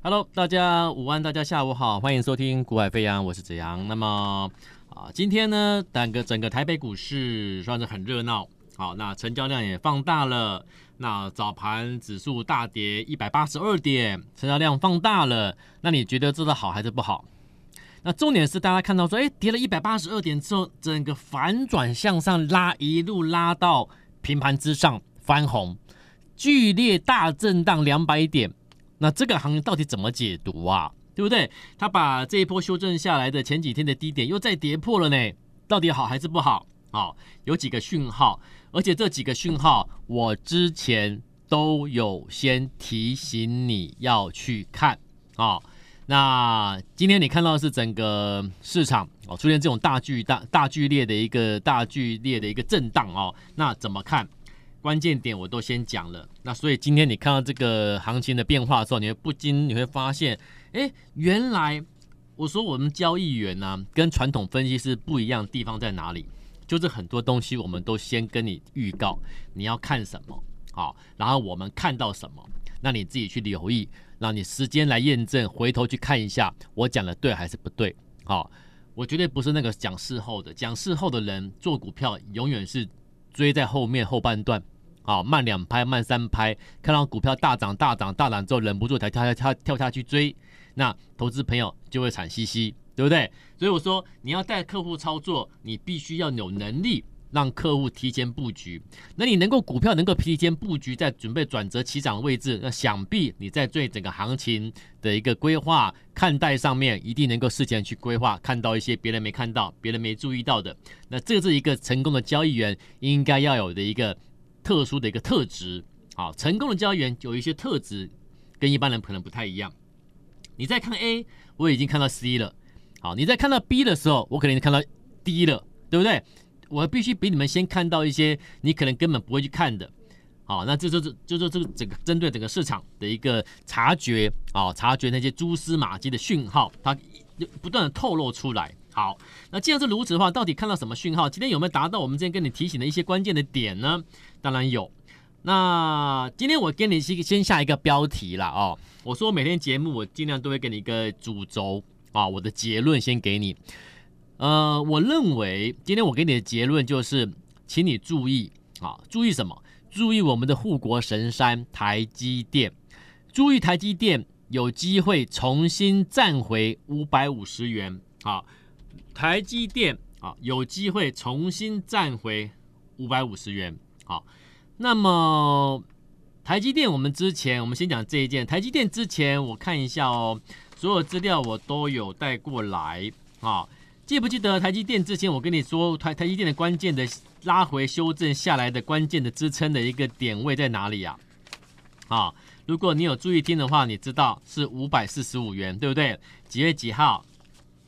Hello，大家午安，大家下午好，欢迎收听《股海飞扬》，我是子阳。那么啊，今天呢，整个整个台北股市算是很热闹，好，那成交量也放大了，那早盘指数大跌一百八十二点，成交量放大了，那你觉得这个好还是不好？那重点是大家看到说，哎，跌了一百八十二点之后，整个反转向上拉，一路拉到平盘之上翻红，剧烈大震荡两百点。那这个行情到底怎么解读啊？对不对？他把这一波修正下来的前几天的低点又再跌破了呢？到底好还是不好？好，有几个讯号，而且这几个讯号我之前都有先提醒你要去看啊。那今天你看到是整个市场哦出现这种大剧大大剧烈的一个大剧烈的一个震荡哦，那怎么看？关键点我都先讲了，那所以今天你看到这个行情的变化的时候，你会不禁你会发现，哎，原来我说我们交易员呢、跟传统分析师不一样的地方在哪里？就是很多东西我们都先跟你预告你要看什么，好，然后我们看到什么，那你自己去留意，让你时间来验证，回头去看一下我讲的对还是不对，好，我绝对不是那个讲事后的，讲事后的人做股票永远是。追在后面后半段，啊，慢两拍，慢三拍，看到股票大涨大涨大涨之后，忍不住才跳下跳跳下去追，那投资朋友就会惨兮兮，对不对？所以我说，你要带客户操作，你必须要有能力。让客户提前布局，那你能够股票能够提前布局，在准备转折起涨位置，那想必你在对整个行情的一个规划看待上面，一定能够事前去规划，看到一些别人没看到、别人没注意到的。那这是一个成功的交易员应该要有的一个特殊的一个特质。好，成功的交易员有一些特质跟一般人可能不太一样。你在看 A，我已经看到 C 了。好，你在看到 B 的时候，我可能看到 D 了，对不对？我必须比你们先看到一些你可能根本不会去看的，好，那这就是就是这个整个针对整个市场的一个察觉啊，察觉那些蛛丝马迹的讯号，它不断的透露出来。好，那既然是如此的话，到底看到什么讯号？今天有没有达到我们之前跟你提醒的一些关键的点呢？当然有。那今天我给你先先下一个标题了哦，我说每天节目我尽量都会给你一个主轴啊，我的结论先给你。呃，我认为今天我给你的结论就是，请你注意啊，注意什么？注意我们的护国神山台积电，注意台积电有机会重新站回五百五十元啊，台积电啊有机会重新站回五百五十元啊。那么台积电，我们之前我们先讲这一件，台积电之前我看一下哦，所有资料我都有带过来啊。记不记得台积电之前我跟你说台台积电的关键的拉回修正下来的关键的支撑的一个点位在哪里呀？啊，如果你有注意听的话，你知道是五百四十五元，对不对？几月几号？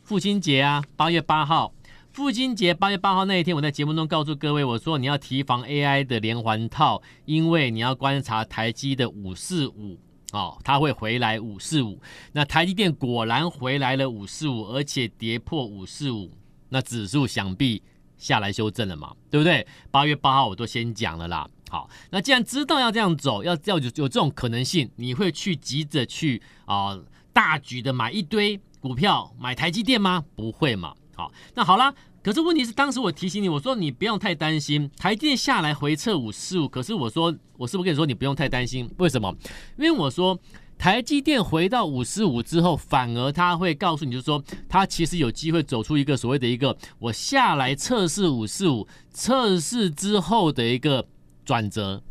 父亲节啊，八月八号。父亲节八月八号那一天，我在节目中告诉各位，我说你要提防 AI 的连环套，因为你要观察台积的五四五。哦，它会回来五四五，那台积电果然回来了五四五，而且跌破五四五，那指数想必下来修正了嘛，对不对？八月八号我都先讲了啦。好，那既然知道要这样走，要要有有这种可能性，你会去急着去啊、大举的买一堆股票买台积电吗？不会嘛。好，那好啦。可是问题是，当时我提醒你，我说你不用太担心台积电下来回撤五四五。可是我说，我是不是跟你说你不用太担心？为什么？因为我说台积电回到五四五之后，反而他会告诉你，就是说它其实有机会走出一个所谓的一个我下来测试五四五，测试之后的一个转折。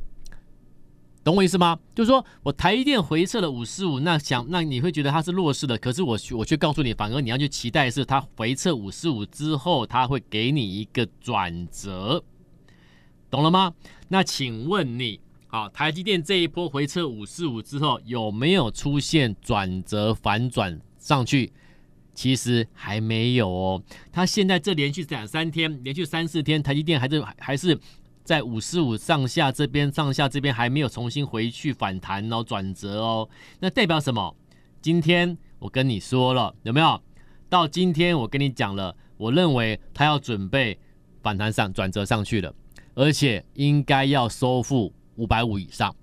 懂我意思吗？就是说我台积电回撤了五四五，那想那你会觉得它是弱势的，可是我我却告诉你，反而你要去期待是它回撤五四五之后，它会给你一个转折，懂了吗？那请问你，好，台积电这一波回撤五四五之后，有没有出现转折反转上去？其实还没有哦，它现在这连续两三天，连续三四天，台积电还是还是。在五四五上下这边，上下这边还没有重新回去反弹哦，转折哦，那代表什么？今天我跟你说了，有没有？到今天我跟你讲了，我认为它要准备反弹上转折上去了，而且应该要收复五百五以上。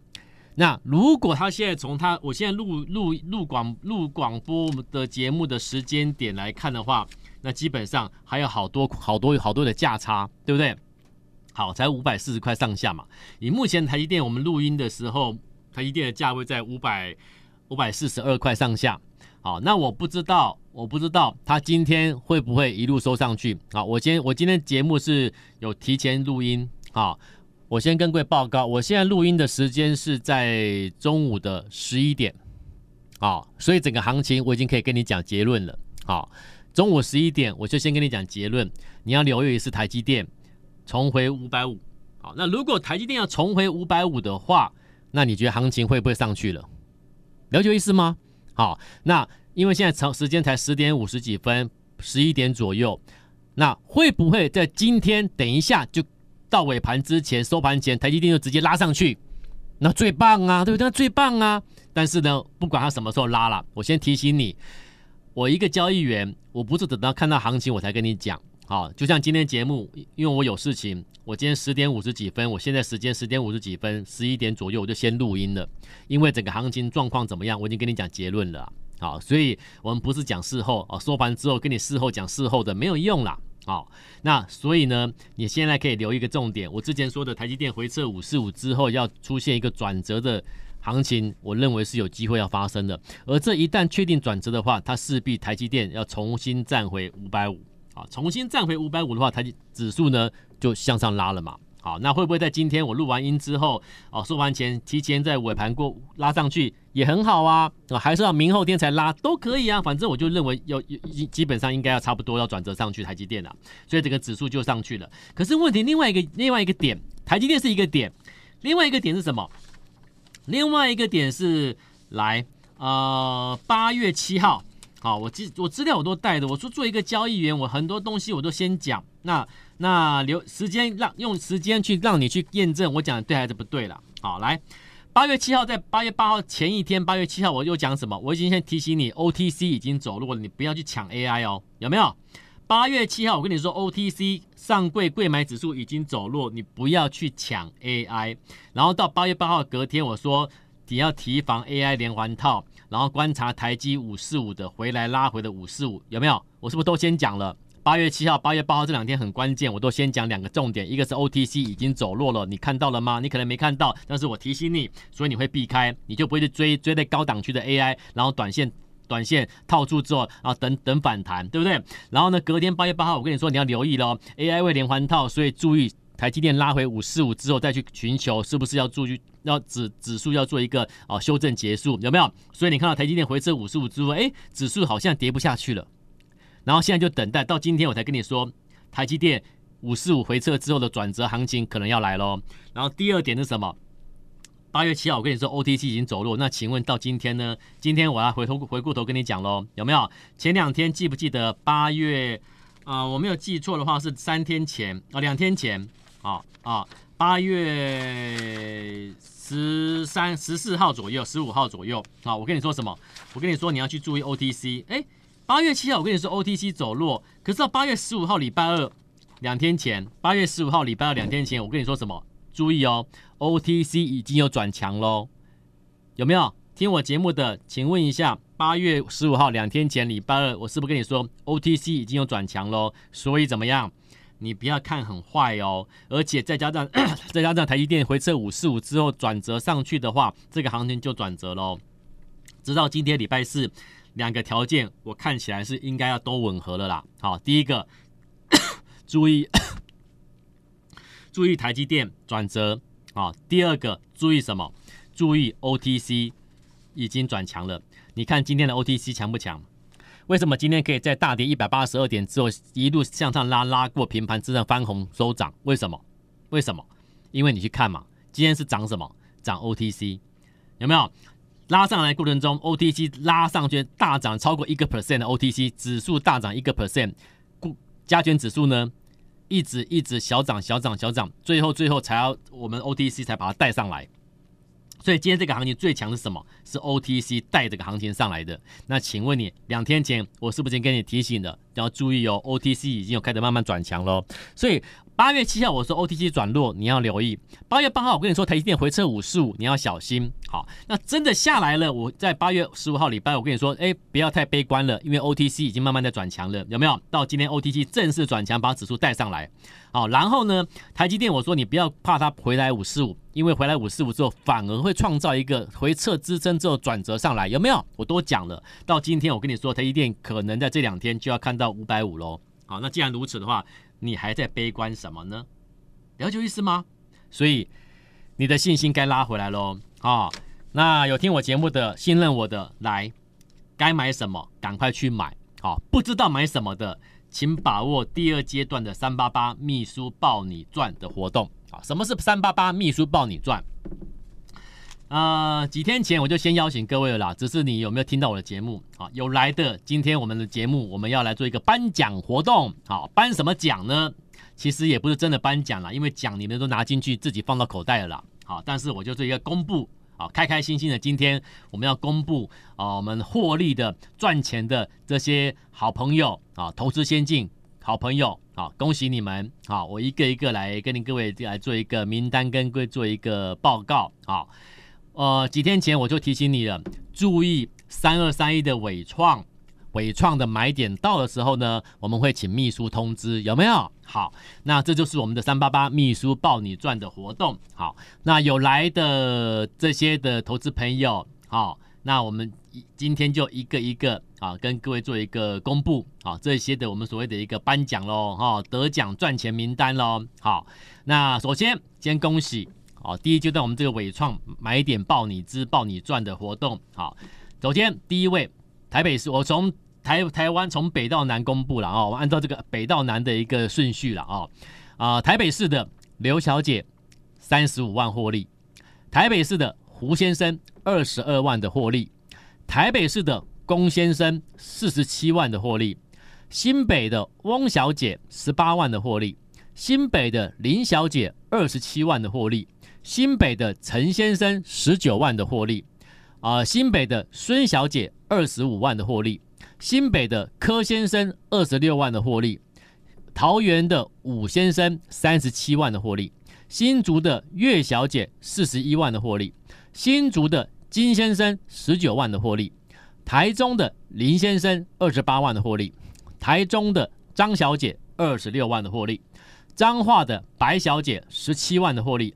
那如果他现在从他我现在录录录广录广播的节目的时间点来看的话，那基本上还有好多好多好多的价差，对不对？好，才五百四十块上下嘛。以目前台积电我们录音的时候，台积电的价位在五百五百四十二块上下。好，那我不知道，我不知道他今天会不会一路收上去。好，我今我今天节目是有提前录音。好。我先跟各位报告，我现在录音的时间是在中午的十一点，好，所以整个行情我已经可以跟你讲结论了。好，中午十一点我就先跟你讲结论，你要留意是台积电重回五百五。好，那如果台积电要重回五百五的话，那你觉得行情会不会上去了？了解意思吗？好，那因为现在长时间才十点五十几分，十一点左右，那会不会在今天等一下就？到尾盘之前，收盘前，台积电就直接拉上去，那最棒啊，对不对？那最棒啊！但是呢，不管它什么时候拉了，我先提醒你，我一个交易员，我不是等到看到行情我才跟你讲。好，就像今天节目，因为我有事情，我今天十点五十几分，我现在时间十点五十几分，十一点左右我就先录音了，因为整个行情状况怎么样，我已经跟你讲结论了。好，所以我们不是讲事后啊，收盘之后跟你事后讲事后的没有用啦。好，那所以呢，你现在可以留一个重点。我之前说的台积电回撤五四五之后要出现一个转折的行情，我认为是有机会要发生的。而这一旦确定转折的话，它势必台积电要重新站回五百五。啊，重新站回五百五的话，台积指数呢就向上拉了嘛。好，那会不会在今天我录完音之后，哦，收盘前提前在尾盘过拉上去也很好啊？啊，还是要明后天才拉都可以啊。反正我就认为要基本上应该要差不多要转折上去台积电了，所以这个指数就上去了。可是问题另外一个另外一个点，台积电是一个点，另外一个点是什么？另外一个点是来呃八月七号，好，我资我资料我都带的，我说做一个交易员，我很多东西我都先讲那。那留时间让用时间去让你去验证我讲的对还是不对了。好，来，八月七号在八月八号前一天，八月七号我又讲什么？我已经先提醒你，OTC 已经走弱了，你不要去抢 AI 哦，有没有？八月七号我跟你说，OTC 上柜柜买指数已经走弱，你不要去抢 AI。然后到八月八号隔天，我说你要提防 AI 连环套，然后观察台积五四五的回来拉回的五四五，有没有？我是不是都先讲了？八月七号、八月八号这两天很关键，我都先讲两个重点，一个是 OTC 已经走弱了，你看到了吗？你可能没看到，但是我提醒你，所以你会避开，你就不会去追追在高档区的 AI，然后短线短线套住之后，然后等等反弹，对不对？然后呢，隔天八月八号，我跟你说你要留意喽，AI 会连环套，所以注意台积电拉回五四五之后再去寻求，是不是要注意要指指数要做一个哦修正结束，有没有？所以你看到台积电回撤五四五之后，哎，指数好像跌不下去了。然后现在就等待到今天，我才跟你说，台积电五四五回撤之后的转折行情可能要来喽。然后第二点是什么？八月七号我跟你说 OTC 已经走弱，那请问到今天呢？今天我要回头回过头跟你讲喽，有没有？前两天记不记得八月啊、我没有记错的话是三天前啊、两天前啊啊，八月十三、十四号左右，十五号左右啊。我跟你说什么？我跟你说你要去注意 OTC，哎。八月七号，我跟你说 OTC 走弱，可是到八月十五号礼拜二，两天前，八月十五号礼拜二两天前，我跟你说什么？注意哦，OTC 已经有转强喽，有没有听我节目的？请问一下，八月十五号两天前礼拜二，我是不是跟你说 OTC 已经有转强喽？所以怎么样？你不要看很坏哦，而且再加上 再加上台积电回撤五四五之后转折上去的话，这个行情就转折喽，直到今天礼拜四。两个条件，我看起来是应该要都吻合了啦。好，第一个，注意 注意台积电转折啊。第二个，注意什么？注意 OTC 已经转强了。你看今天的 OTC 强不强？为什么今天可以在大跌一百八十二点之后一路向上拉，拉过平盘之上翻红收涨？为什么？为什么？因为你去看嘛，今天是涨什么？涨 OTC，有没有？拉上来过程中，OTC 拉上去大涨超过一个 percent 的 OTC 指数大涨一个 percent，加权指数呢一直一直小涨小涨小涨，最后最后才要我们 OTC 才把它带上来。所以今天这个行情最强是什么？是 OTC 带这个行情上来的。那请问你两天前我是不是已经跟你提醒了要注意哦，OTC 已经有开始慢慢转强喽，所以。八月七号我说 OTC 转弱，你要留意。八月八号我跟你说台积电回撤五十五，你要小心。好，那真的下来了。我在八月十五号礼拜，我跟你说，哎，不要太悲观了，因为 OTC 已经慢慢的转强了，有没有？到今天 OTC 正式转强，把指数带上来。好，然后呢，台积电我说你不要怕它回来五十五，因为回来五十五之后反而会创造一个回撤支撑之后转折上来，有没有？我都讲了。到今天我跟你说，台积电可能在这两天就要看到到五百五喽。好，那既然如此的话。你还在悲观什么呢？了解意思吗？所以你的信心该拉回来喽啊、哦！那有听我节目的、信任我的，来，该买什么赶快去买。好、哦，不知道买什么的，请把握第二阶段的三八八秘书抱你赚的活动啊！什么是三八八秘书抱你赚？啊、几天前我就先邀请各位了啦，只是你有没有听到我的节目啊？有来的，今天我们的节目我们要来做一个颁奖活动，好，颁什么奖呢？其实也不是真的颁奖啦，因为奖你们都拿进去自己放到口袋了啦，好，但是我就做一个公布，啊，开开心心的，今天我们要公布啊，我们获利的、赚钱的这些好朋友啊，投资先进好朋友，啊，恭喜你们，好，我一个一个来跟您各位来做一个名单，跟各位做一个报告，好。呃，几天前我就提醒你了，注意三二三一的纬创，纬创的买点到的时候呢，我们会请秘书通知，有没有？好，那这就是我们的三八八秘书抱你赚的活动。好，那有来的这些的投资朋友，好，那我们今天就一个一个啊，跟各位做一个公布，好，这些的我们所谓的一个颁奖喽，哈，得奖赚钱名单喽。好，那首先先恭喜。好，第一阶段我们这个伟创买点爆你知爆你赚的活动。好，首先第一位台北市，我从台台湾从北到南公布了啊，我按照这个北到南的一个顺序了啊啊，台北市的刘小姐三十五万获利，台北市的胡先生二十二万的获利，台北市的龚先生四十七万的获利，新北的翁小姐十八万的获利，新北的林小姐二十七万的获利。新北的陈先生十九万的获利，啊，新北的孙小姐二十五万的获利，新北的柯先生二十六万的获利，桃园的武先生三十七万的获利，新竹的岳小姐四十一万的获利，新竹的金先生十九万的获利，台中的林先生二十八万的获利，台中的张小姐二十六万的获利，彰化的白小姐十七万的获利。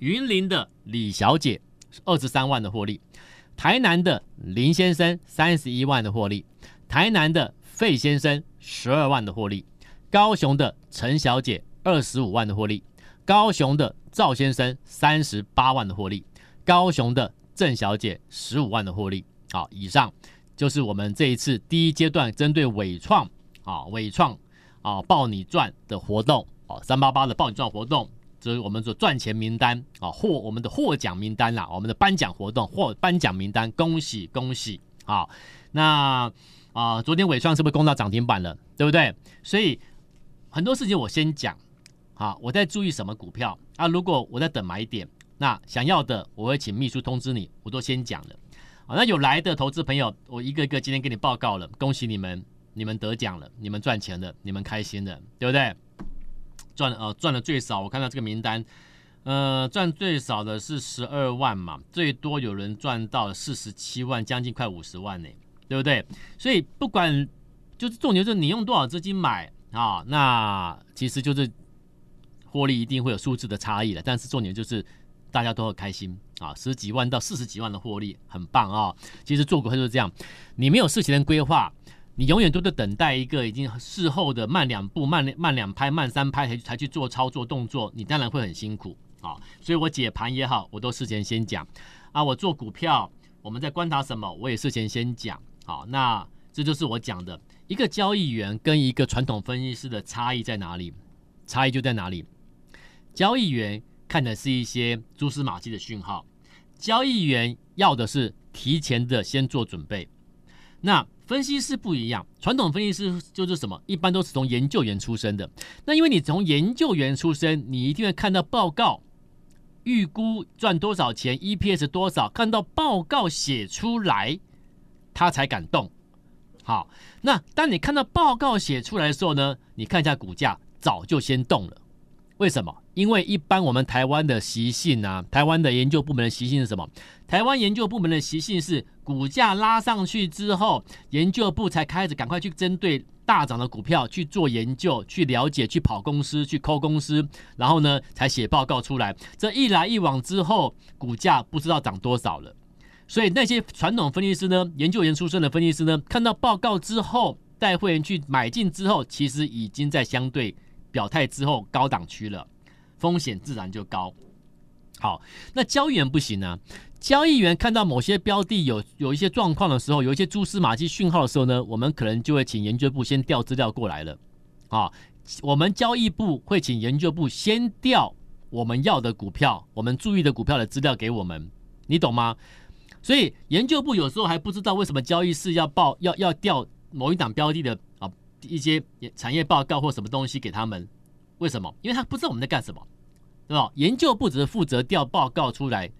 云林的李小姐二十三万的获利，台南的林先生三十一万的获利，台南的费先生十二万的获利，高雄的陈小姐二十五万的获利，高雄的赵先生三十八万的获利，高雄的郑小姐十五万的获利。好，以上就是我们这一次第一阶段针对伟创啊伟创啊抱你赚的活动啊三八八的抱你赚活动。这是我们说赚钱名单啊，获我们的获奖名单啦，我们的颁奖活动获颁奖名单，恭喜恭喜啊！那啊，昨天纬创是不是攻到涨停板了？对不对？所以很多事情我先讲啊，我在注意什么股票啊？如果我在等买点，那想要的我会请秘书通知你，我都先讲了啊。那有来的投资朋友，我一个一个今天给你报告了，恭喜你们，你们得奖了，你们赚钱了，你们开心了，对不对？赚呃赚的最少，我看到这个名单，呃赚最少的是十二万嘛，最多有人赚到四十七万，将近快五十万呢，对不对？所以不管就是重点就是你用多少资金买啊，那其实就是获利一定会有数字的差异了，但是重点就是大家都很开心啊，十几万到四十几万的获利很棒啊。其实做股票就是这样，你没有事前的规划。你永远都在等待一个已经事后的慢两步、慢慢两拍、慢三拍才才去做操作动作，你当然会很辛苦啊。所以我解盘也好，我都事前先讲啊。我做股票，我们在观察什么，我也事前先讲。好，那这就是我讲的一个交易员跟一个传统分析师的差异在哪里？差异就在哪里？交易员看的是一些蛛丝马迹的讯号，交易员要的是提前的先做准备。那分析师不一样，传统分析师就是什么？一般都是从研究员出身的。那因为你从研究员出身，你一定会看到报告，预估赚多少钱，EPS 多少，看到报告写出来，他才敢动。好，那当你看到报告写出来的时候呢，你看一下股价早就先动了。为什么？因为一般我们台湾的习性啊，台湾的研究部门的习性是什么？台湾研究部门的习性是股价拉上去之后，研究部才开始赶快去针对大涨的股票去做研究、去了解、去跑公司、去抠公司，然后呢才写报告出来。这一来一往之后，股价不知道涨多少了。所以那些传统分析师呢，研究员出身的分析师呢，看到报告之后，带会员去买进之后，其实已经在相对表态之后高档区了，风险自然就高。好，那交易员不行呢、交易员看到某些标的有有一些状况的时候，有一些蛛丝马迹讯号的时候呢，我们可能就会请研究部先调资料过来了。啊，我们交易部会请研究部先调我们要的股票，我们注意的股票的资料给我们，你懂吗？所以研究部有时候还不知道为什么交易室要报要要调某一档标的的啊一些产业报告或什么东西给他们，为什么？因为他不知道我们在干什么，对吧？研究部只是负责调报告出来，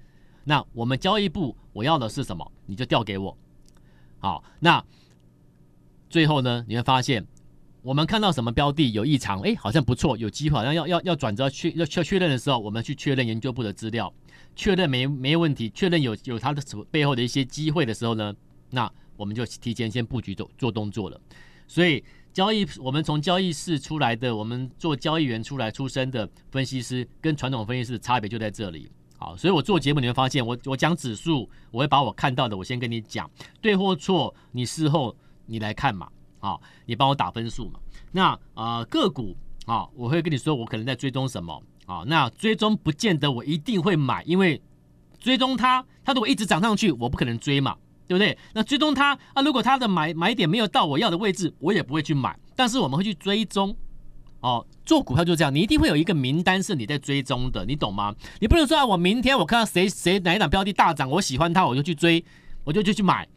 那我们交易部我要的是什么，你就调给我。好，那最后呢，你会发现我们看到什么标的有异常，哎，好像不错，有机会，好像要要要转折确要确确认的时候，我们去确认研究部的资料。确认没没问题，确认有有它的什么背后的一些机会的时候呢，那我们就提前先布局做做动作了。所以交易，我们从交易室出来的，我们做交易员出来出身的分析师，跟传统分析师差别就在这里。好，所以我做节目你会发现，我我讲指数，我会把我看到的，我先跟你讲，对或错，你事后你来看嘛。好，你帮我打分数嘛。那啊、个股啊，我会跟你说，我可能在追踪什么。啊，那追踪不见得我一定会买，因为追踪它，它如果一直涨上去，我不可能追嘛，对不对？那追踪它啊，如果它的买买点没有到我要的位置，我也不会去买。但是我们会去追踪，哦，做股票就这样，你一定会有一个名单是你在追踪的，你懂吗？你不能说啊，我明天我看到谁谁哪一档标的大涨，我喜欢它，我就去追，我就就去买。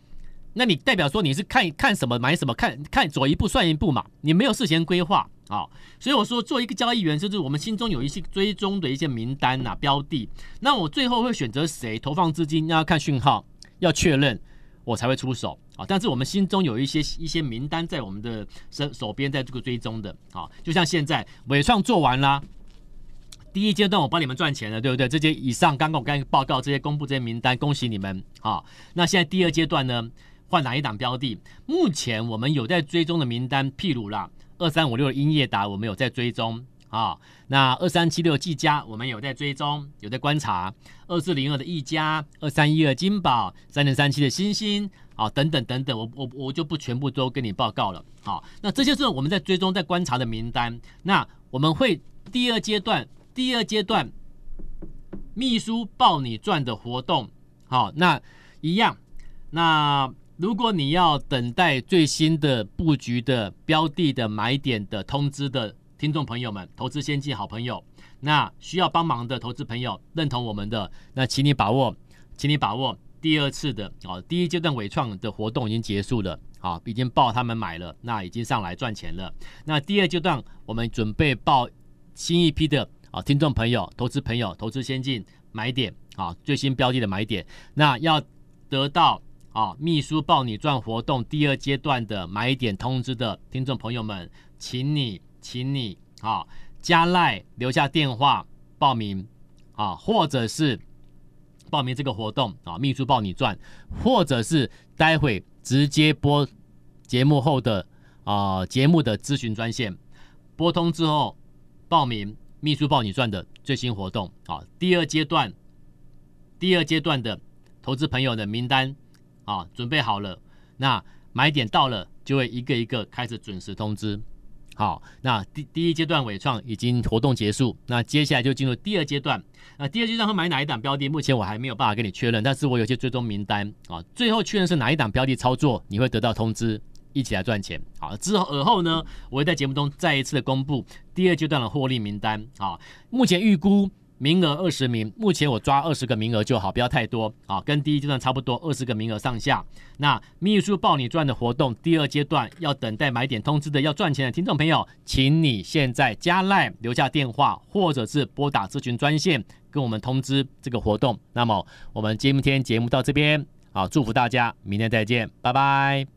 那你代表说你是看看什么买什么，看看走一步算一步嘛，你没有事先规划。啊，所以我说做一个交易员，就是我们心中有一些追踪的一些名单呐、啊、标的。那我最后会选择谁投放资金，要看讯号，要确认，我才会出手啊。但是我们心中有一些一些名单在我们的手手边，在这个追踪的啊。就像现在伟创做完啦，第一阶段我帮你们赚钱了，对不对？这些以上刚刚我刚报告这些公布这些名单，恭喜你们啊。那现在第二阶段呢，换哪一档标的？目前我们有在追踪的名单，譬如啦。二三五六的英业达，我们有在追踪啊。那二三七六技嘉，我们有在追踪，有在观察。二四零二的毅嘉，二三一二金宝，三零三七的星星啊，等等等等，我我我就不全部都跟你报告了。好，那这些是我们在追踪、在观察的名单。那我们会第二阶段，第二阶段秘书报你赚的活动，好，那一样，那。如果你要等待最新的布局的标的的买点的通知的听众朋友们，投资先进好朋友，那需要帮忙的投资朋友，认同我们的，那请你把握，请你把握第二次的哦，第一阶段纬创的活动已经结束了，好，已经报他们买了，那已经上来赚钱了。那第二阶段我们准备报新一批的啊，听众朋友、投资朋友、投资先进买点啊，最新标的的买点，那要得到。啊，秘书报你赚活动第二阶段的买点通知的听众朋友们，请你，请你啊，加赖留下电话报名啊，或者是报名这个活动啊，秘书报你赚，或者是待会直接播节目后的啊节目的咨询专线，拨通之后报名秘书报你赚的最新活动啊，第二阶段，第二阶段的投资朋友的名单。啊，准备好了，那买点到了，就会一个一个开始准时通知。好，那第第一阶段伟创已经活动结束，那接下来就进入第二阶段。那第二阶段会买哪一档标的？目前我还没有办法跟你确认，但是我有些追踪名单啊，最后确认是哪一档标的操作，你会得到通知，一起来赚钱。好，之后而后呢，我会在节目中再一次的公布第二阶段的获利名单。啊，目前预估。名额二十名，目前我抓二十个名额就好，不要太多啊，跟第一阶段差不多，二十个名额上下。那秘书报你赚的活动，第二阶段要等待买点通知的要赚钱的听众朋友，请你现在加 LINE 留下电话，或者是拨打咨询专线跟我们通知这个活动。那么我们今天节目到这边，好，祝福大家，明天再见，拜拜。